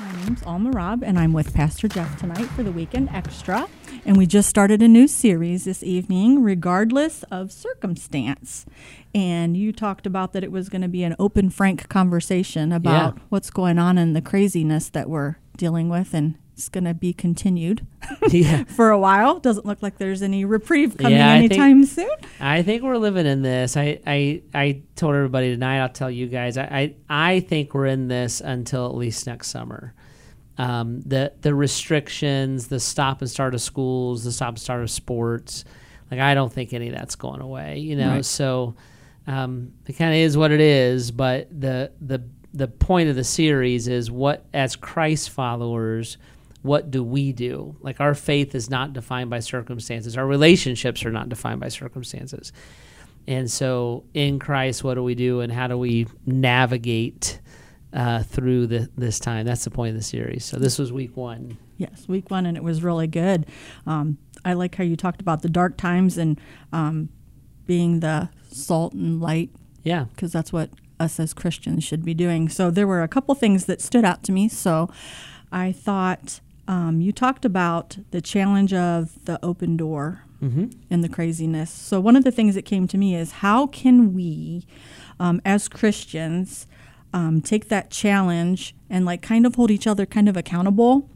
My name's Alma Robb, and I'm with Pastor Jeff tonight for the Weekend Extra. And we just started a new series this evening, Regardless of Circumstance. And you talked about that it was going to be an open, frank conversation about Yeah. what's going on and the craziness that we're dealing with. And it's going to be continued yeah. for a while. Doesn't look like there's any reprieve coming Yeah, I think- anytime soon. I think we're living in this. I, I, I told everybody tonight, I'll tell you guys, I, I, I think we're in this until at least next summer. Um, the, the restrictions, the stop and start of schools, the stop and start of sports, like I don't think any of that's going away, you know? Right. So um, it kind of is what it is. But the, the, the point of the series is what, as Christ followers, what do we do? Like our faith is not defined by circumstances. Our relationships are not defined by circumstances. And so in Christ, what do we do and how do we navigate uh, through the, this time? That's the point of the series. So this was week one. Yes, week one, and it was really good. Um, I like how you talked about the dark times and um, being the salt and light Yeah. because that's what us as Christians should be doing. So there were a couple things that stood out to me. So I thought um, you talked about the challenge of the open door Mm-hmm. and the craziness. So one of the things that came to me is how can we, um, as Christians, um, take that challenge and like kind of hold each other kind of accountable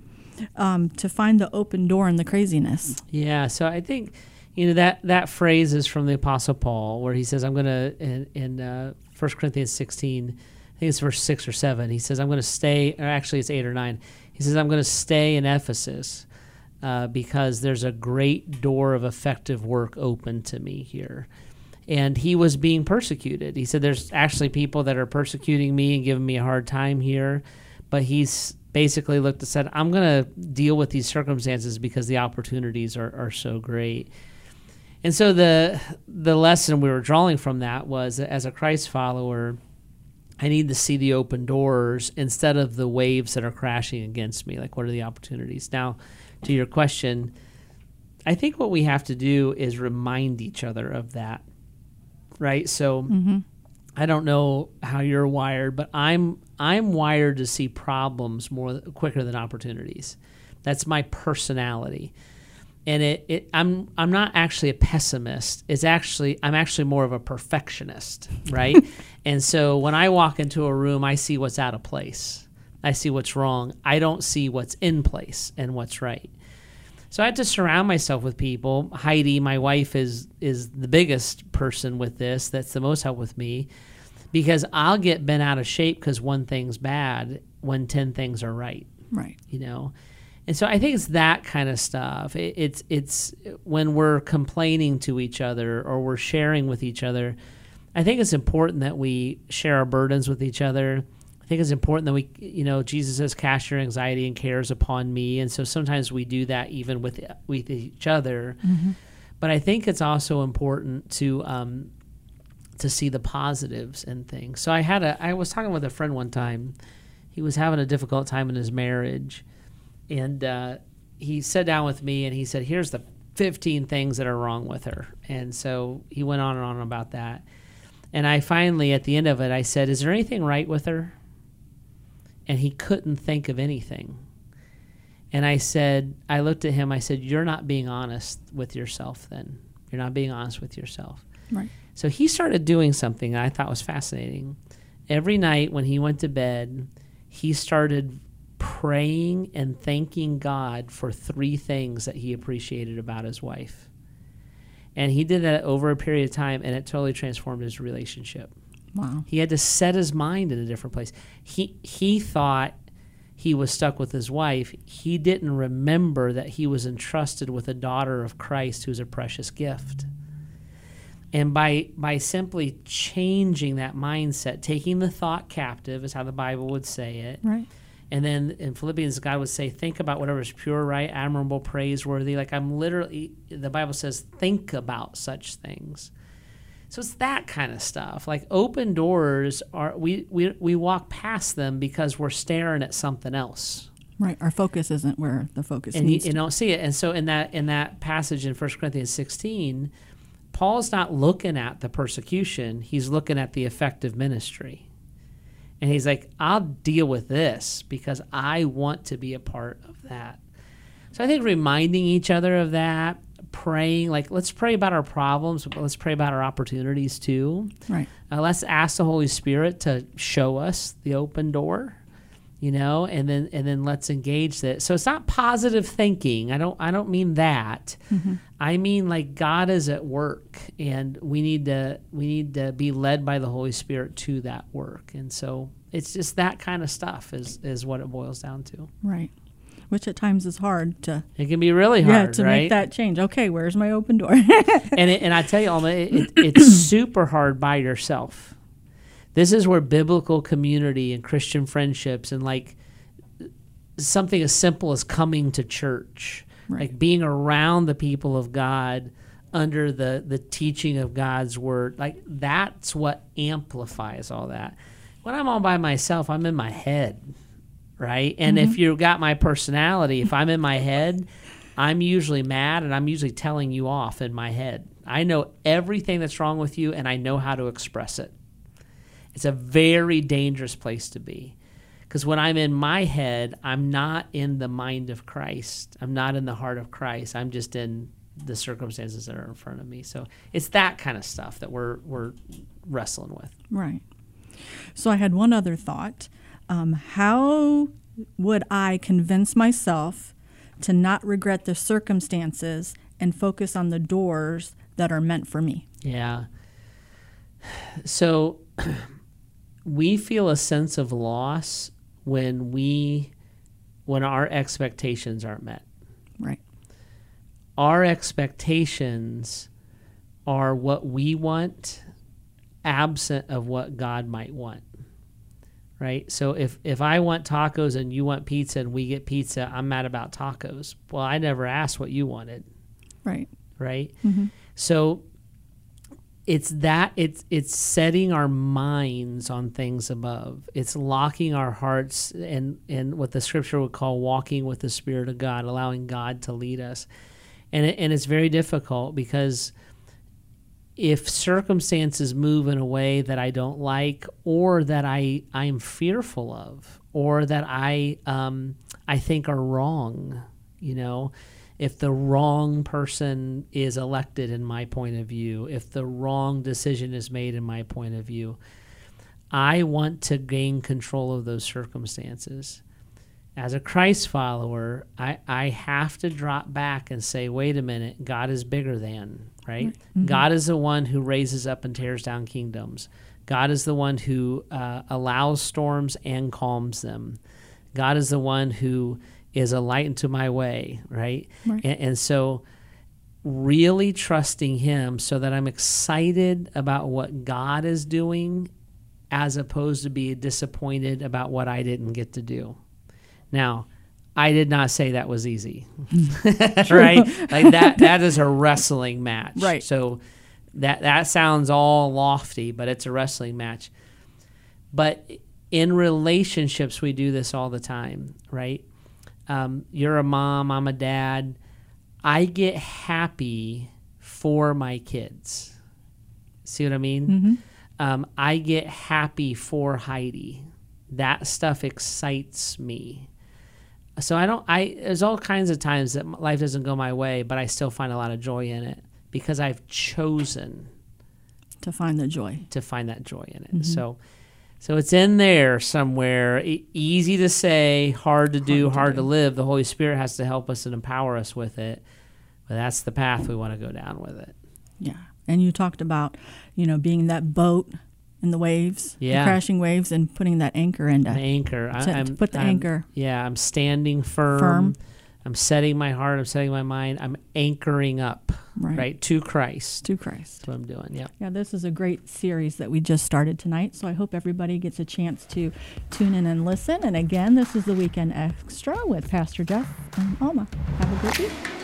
um, to find the open door in the craziness. Yeah, so I think you know that that phrase is from the Apostle Paul, where he says, "I'm going to in, in uh, 1 Corinthians 16, I think it's verse six or seven. He says, "I'm going to stay." Or actually, it's eight or nine. He says, "I'm going to stay in Ephesus uh, because there's a great door of effective work open to me here." And he was being persecuted. He said, "There's actually people that are persecuting me and giving me a hard time here." but he's basically looked and said, I'm going to deal with these circumstances because the opportunities are, are so great. And so the the lesson we were drawing from that was as a Christ follower, I need to see the open doors instead of the waves that are crashing against me. Like, what are the opportunities? Now, to your question, I think what we have to do is remind each other of that, right? So, Mm-hmm. I don't know how you're wired, but I'm I'm wired to see problems more quicker than opportunities. That's my personality. And it, it I'm I'm not actually a pessimist. It's actually I'm actually more of a perfectionist, right? and so when I walk into a room, I see what's out of place. I see what's wrong. I don't see what's in place and what's right. So I had to surround myself with people. Heidi, my wife, is is the biggest person with this. That's the most help with me, because I'll get bent out of shape because one thing's bad when ten things are right. Right. You know, and so I think it's that kind of stuff. It, it's it's when we're complaining to each other or we're sharing with each other. I think it's important that we share our burdens with each other. I think it's important that we, you know, Jesus says, "Cast your anxiety and cares upon me," and so sometimes we do that even with with each other. But I think it's also important to um, to see the positives and things. So I had a, I was talking with a friend one time. He was having a difficult time in his marriage, and uh, he sat down with me and he said, "Here's the 15 things that are wrong with her." And so he went on and on about that. And I finally, at the end of it, I said, "Is there anything right with her?" And he couldn't think of anything. And I said, I looked at him. I said, "You're not being honest with yourself. Then you're not being honest with yourself." Right. So he started doing something I thought was fascinating. Every night when he went to bed, he started praying and thanking God for three things that he appreciated about his wife. And he did that over a period of time, and it totally transformed his relationship. Wow. He had to set his mind in a different place. He he thought he was stuck with his wife. He didn't remember that he was entrusted with a daughter of Christ who's a precious gift. And by by simply changing that mindset, taking the thought captive is how the Bible would say it. Right. And then in Philippians, God would say, think about whatever is pure, right, admirable, praiseworthy. Like I'm literally, the Bible says, think about such things. So it's that kind of stuff. Like open doors are we we we walk past them because we're staring at something else. Right. Our focus isn't where the focus and you, needs you to don't see it. And so in that in that passage in 1 Corinthians 16, Paul's not looking at the persecution, he's looking at the effective ministry. And he's like, I'll deal with this because I want to be a part of that. So I think reminding each other of that, praying, like, let's pray about our problems, but let's pray about our opportunities too. Right. Uh, let's ask the Holy Spirit to show us the open door, you know, and then and then let's engage that. So it's not positive thinking. I don't I don't mean that. Mm-hmm. I mean like God is at work, and we need to we need to be led by the Holy Spirit to that work. And so it's just that kind of stuff is is what it boils down to. Right. Which at times is hard to It can be really hard, yeah to right? make that change. Okay, where's my open door? and it, and I tell you, Alma, it, it, it's super hard by yourself. This is where biblical community and Christian friendships and like something as simple as coming to church, Right. like being around the people of God under the the teaching of God's word, like that's what amplifies all that. When I'm all by myself, I'm in my head, right? And if mm-hmm. you've got my personality, if I'm in my head, I'm usually mad and I'm usually telling you off in my head. I know everything that's wrong with you and I know how to express it. It's a very dangerous place to be. Because when I'm in my head, I'm not in the mind of Christ. I'm not in the heart of Christ. I'm just in the circumstances that are in front of me. So it's that kind of stuff that we're we're wrestling with. right. So I had one other thought. Um, how would I convince myself to not regret the circumstances and focus on the doors that are meant for me? Yeah. So we feel a sense of loss when we when our expectations aren't met. Right. Our expectations are what we want absent of what God might want. Right? So if if I want tacos and you want pizza and we get pizza, I'm mad about tacos. Well, I never asked what you wanted Right. right? Mm-hmm. So it's that it's it's setting our minds on things above. It's locking our hearts and and what the scripture would call walking with the spirit of God, allowing God to lead us. And it, and it's very difficult because if circumstances move in a way that I don't like or that I I'm fearful of or that I um, I think are wrong, you know, if the wrong person is elected in my point of view, if the wrong decision is made in my point of view, I want to gain control of those circumstances. As a Christ follower, I, I have to drop back and say, wait a minute, God is bigger than, right? God is the one who raises up and tears down kingdoms. God is the one who uh, allows storms and calms them. God is the one who is a light into my way, right? Right. And, and so, really trusting Him so that I'm excited about what God is doing as opposed to be disappointed about what I didn't get to do. Now, I did not say that was easy. Mm. right? Like that that is a wrestling match. Right. So that that sounds all lofty, but it's a wrestling match. But in relationships we do this all the time, right? Um, you're a mom, I'm a dad. I get happy for my kids. See what I mean? Um, I get happy for Heidi. That stuff excites me. So I don't. I there's all kinds of times that life doesn't go my way, but I still find a lot of joy in it because I've chosen To find the joy. to find that joy in it. So, so it's in there somewhere. E- easy to say, hard to do, Hard to hard to do. live. The Holy Spirit has to help us and empower us with it. But that's the path we want to go down with it. Yeah. And you talked about, you know, being that boat in the waves, the crashing waves, and putting that anchor into An anchor. To- to I'm, put the I'm- anchor. Yeah, I'm standing firm. Firm. I'm setting my heart. I'm setting my mind. I'm anchoring up, right, right, to Christ. to Christ. That's what I'm doing. Yeah. Yeah, this is a great series that we just started tonight. So I hope everybody gets a chance to tune in and listen. And again, this is the Weekend Extra with Pastor Jeff and Alma. Have a great week.